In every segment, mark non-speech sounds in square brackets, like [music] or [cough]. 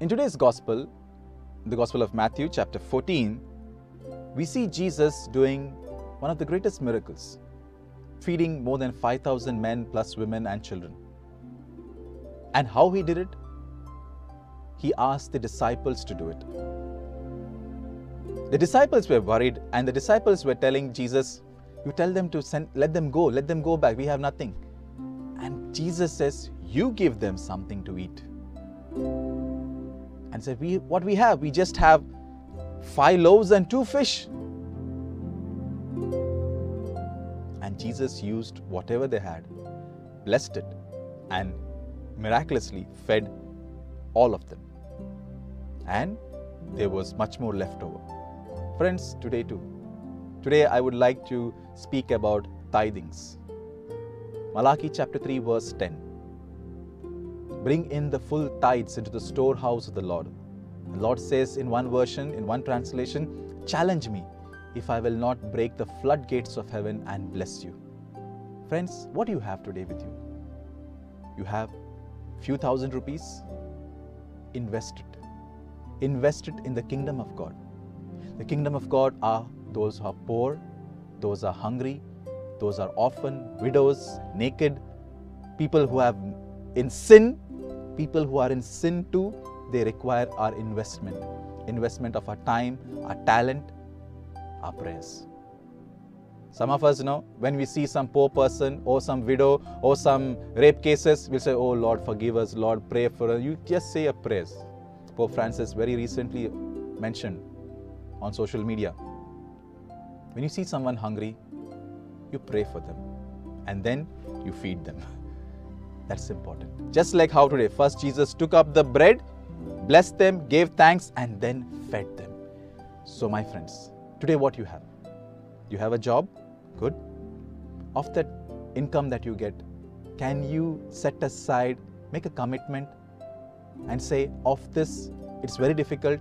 In today's gospel, the Gospel of Matthew, chapter 14, we see Jesus doing one of the greatest miracles, feeding more than 5,000 men plus women and children. And how he did it? He asked the disciples to do it. The disciples were worried, and the disciples were telling Jesus, You tell them to send, let them go, let them go back, we have nothing. And Jesus says, You give them something to eat. And said, we, What we have, we just have five loaves and two fish. And Jesus used whatever they had, blessed it, and miraculously fed all of them. And there was much more left over. Friends, today too. Today I would like to speak about tithings. Malachi chapter 3, verse 10. Bring in the full tithes into the storehouse of the Lord. The Lord says in one version, in one translation, challenge me if I will not break the floodgates of heaven and bless you. Friends, what do you have today with you? You have few thousand rupees? Invest it. Invest it in the kingdom of God. The kingdom of God are those who are poor, those are hungry, those are orphan, widows, naked, people who have in sin, people who are in sin too, they require our investment. Investment of our time, our talent, our prayers. Some of us know when we see some poor person or some widow or some rape cases, we'll say, Oh Lord, forgive us, Lord, pray for us. You just say a prayer. Pope Francis very recently mentioned on social media. When you see someone hungry, you pray for them and then you feed them. [laughs] That's important. Just like how today, first Jesus took up the bread, blessed them, gave thanks, and then fed them. So, my friends, today what you have? You have a job? Good. Of that income that you get, can you set aside, make a commitment, and say, of this, it's very difficult,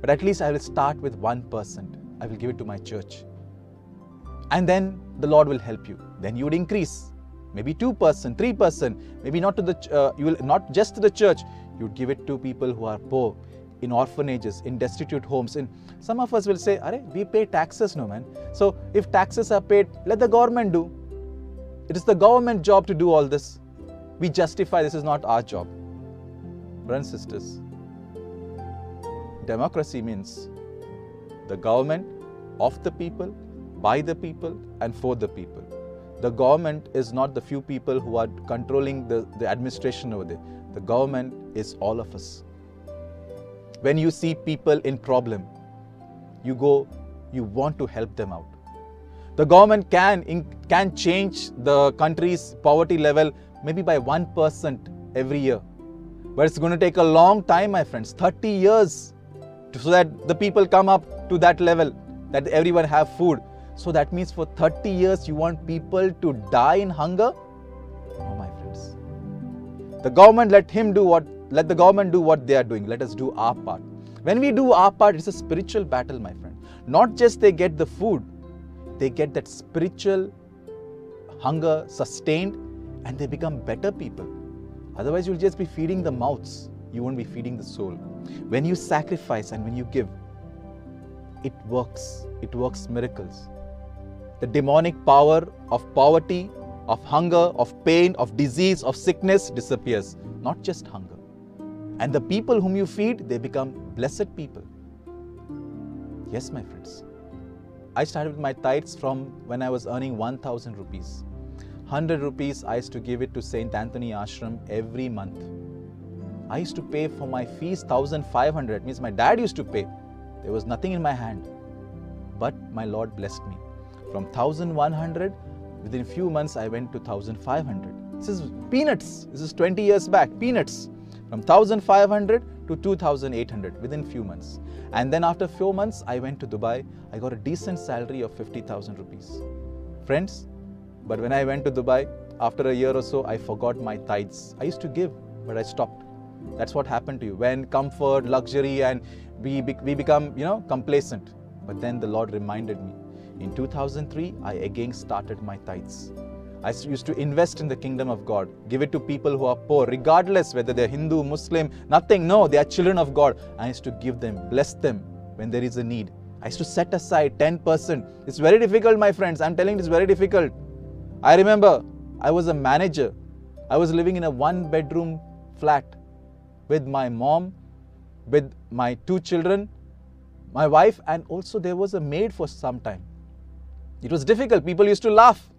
but at least I will start with 1%. I will give it to my church. And then the Lord will help you. Then you would increase. Maybe 2%, 3%, maybe not to the uh, you will not just to the church, you would give it to people who are poor, in orphanages, in destitute homes. In some of us will say, Are we pay taxes, no man. So if taxes are paid, let the government do. It is the government job to do all this. We justify this is not our job. Brothers and sisters, democracy means the government of the people, by the people, and for the people. The government is not the few people who are controlling the, the administration over there. The government is all of us. When you see people in problem, you go, you want to help them out. The government can, can change the country's poverty level maybe by 1% every year. But it's going to take a long time, my friends 30 years so that the people come up to that level, that everyone have food. So that means for 30 years you want people to die in hunger? No, my friends. The government let him do what let the government do what they are doing. Let us do our part. When we do our part, it's a spiritual battle, my friend. Not just they get the food, they get that spiritual hunger sustained and they become better people. Otherwise, you'll just be feeding the mouths. You won't be feeding the soul. When you sacrifice and when you give, it works. It works miracles. The demonic power of poverty, of hunger, of pain, of disease, of sickness disappears. Not just hunger. And the people whom you feed, they become blessed people. Yes, my friends. I started with my tithes from when I was earning 1000 rupees. 100 rupees I used to give it to St. Anthony Ashram every month. I used to pay for my fees 1500 means my dad used to pay. There was nothing in my hand. But my Lord blessed me. From 1100 within few months I went to 1500. This is peanuts. This is 20 years back. Peanuts. From 1500 to 2800 within few months. And then after few months i went to dubai. I got a decent salary of 50000 rupees. Friends but when i went to dubai after a year or so i forgot my tithes i used to give but i stopped. That's what happened to you. When comfort luxury and we, we become you know complacent. But then the lord reminded me in 2003 i again started my tithes I used to invest in the kingdom of God, give it to people who are poor, regardless whether they're Hindu, Muslim, nothing. No, they are children of God. I used to give them, bless them when there is a need. I used to set aside 10%. It's very difficult, my friends. I'm telling you, it's very difficult. I remember I was a manager. I was living in a one bedroom flat with my mom, with my two children, my wife, and also there was a maid for some time. It was difficult. People used to laugh.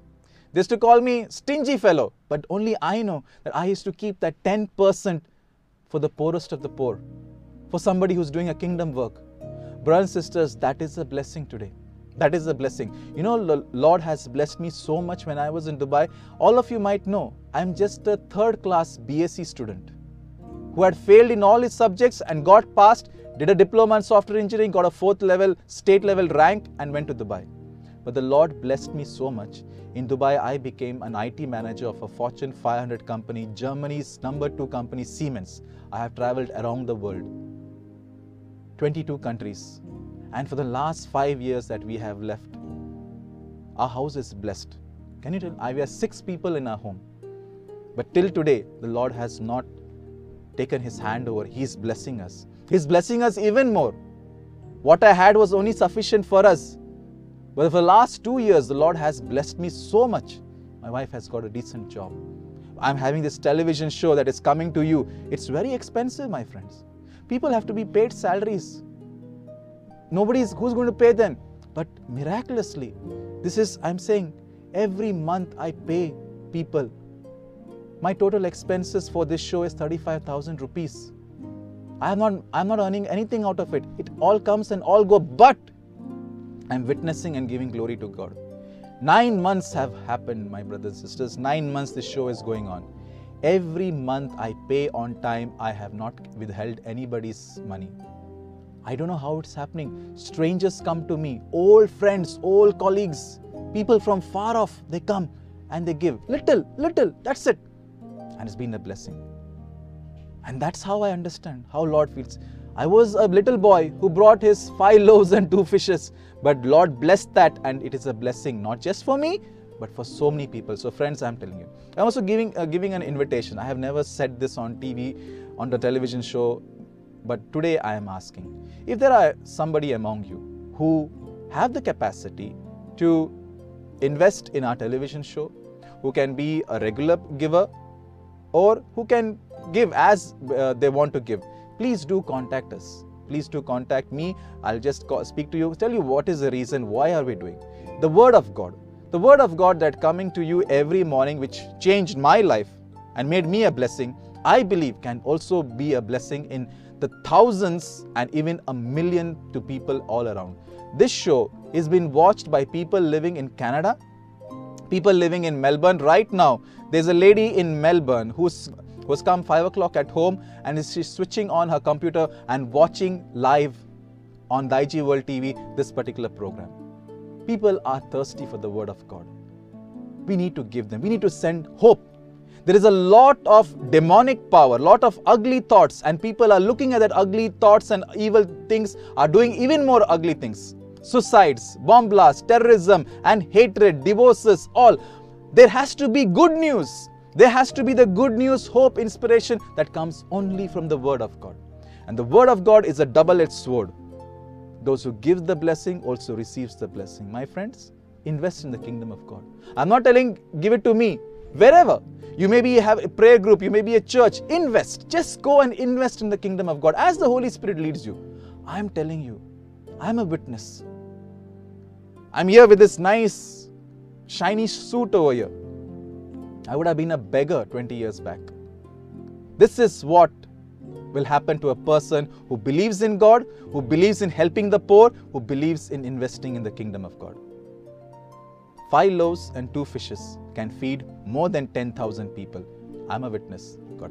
They used to call me stingy fellow, but only I know that I used to keep that 10% for the poorest of the poor, for somebody who's doing a kingdom work. Brothers and sisters, that is a blessing today. That is a blessing. You know, the Lord has blessed me so much when I was in Dubai. All of you might know, I'm just a third class BSc student who had failed in all his subjects and got passed, did a diploma in software engineering, got a fourth level, state level rank, and went to Dubai. But the Lord blessed me so much. In Dubai, I became an IT manager of a Fortune 500 company, Germany's number two company, Siemens. I have traveled around the world, 22 countries. And for the last five years that we have left, our house is blessed. Can you tell? I, we are six people in our home. But till today, the Lord has not taken His hand over. He is blessing us. He is blessing us even more. What I had was only sufficient for us. But for the last two years, the Lord has blessed me so much. My wife has got a decent job. I'm having this television show that is coming to you. It's very expensive, my friends. People have to be paid salaries. Nobody is who's going to pay them. But miraculously, this is, I'm saying, every month I pay people. My total expenses for this show is 35,000 rupees. I am not, I'm not earning anything out of it. It all comes and all go, but I'm witnessing and giving glory to God. Nine months have happened, my brothers and sisters. Nine months this show is going on. Every month I pay on time. I have not withheld anybody's money. I don't know how it's happening. Strangers come to me, old friends, old colleagues, people from far off, they come and they give little, little, that's it. And it's been a blessing. And that's how I understand how Lord feels. I was a little boy who brought his five loaves and two fishes, but Lord blessed that, and it is a blessing not just for me, but for so many people. So, friends, I'm telling you, I'm also giving uh, giving an invitation. I have never said this on TV, on the television show, but today I am asking if there are somebody among you who have the capacity to invest in our television show, who can be a regular giver, or who can give as uh, they want to give please do contact us. Please do contact me. I'll just speak to you, tell you what is the reason, why are we doing. The Word of God. The Word of God that coming to you every morning, which changed my life and made me a blessing, I believe can also be a blessing in the thousands and even a million to people all around. This show is being watched by people living in Canada, people living in Melbourne right now. There's a lady in Melbourne who's who has come 5 o'clock at home and is switching on her computer and watching live on the IG World TV this particular program. People are thirsty for the Word of God. We need to give them, we need to send hope. There is a lot of demonic power, lot of ugly thoughts, and people are looking at that ugly thoughts and evil things are doing even more ugly things. Suicides, bomb blasts, terrorism, and hatred, divorces, all. There has to be good news. There has to be the good news, hope, inspiration that comes only from the Word of God. And the Word of God is a double-edged sword. Those who give the blessing also receives the blessing. My friends, invest in the kingdom of God. I'm not telling give it to me. Wherever. You maybe have a prayer group, you may be a church. Invest. Just go and invest in the kingdom of God as the Holy Spirit leads you. I'm telling you, I'm a witness. I'm here with this nice, shiny suit over here. I would have been a beggar 20 years back. This is what will happen to a person who believes in God, who believes in helping the poor, who believes in investing in the kingdom of God. Five loaves and two fishes can feed more than 10,000 people. I'm a witness. God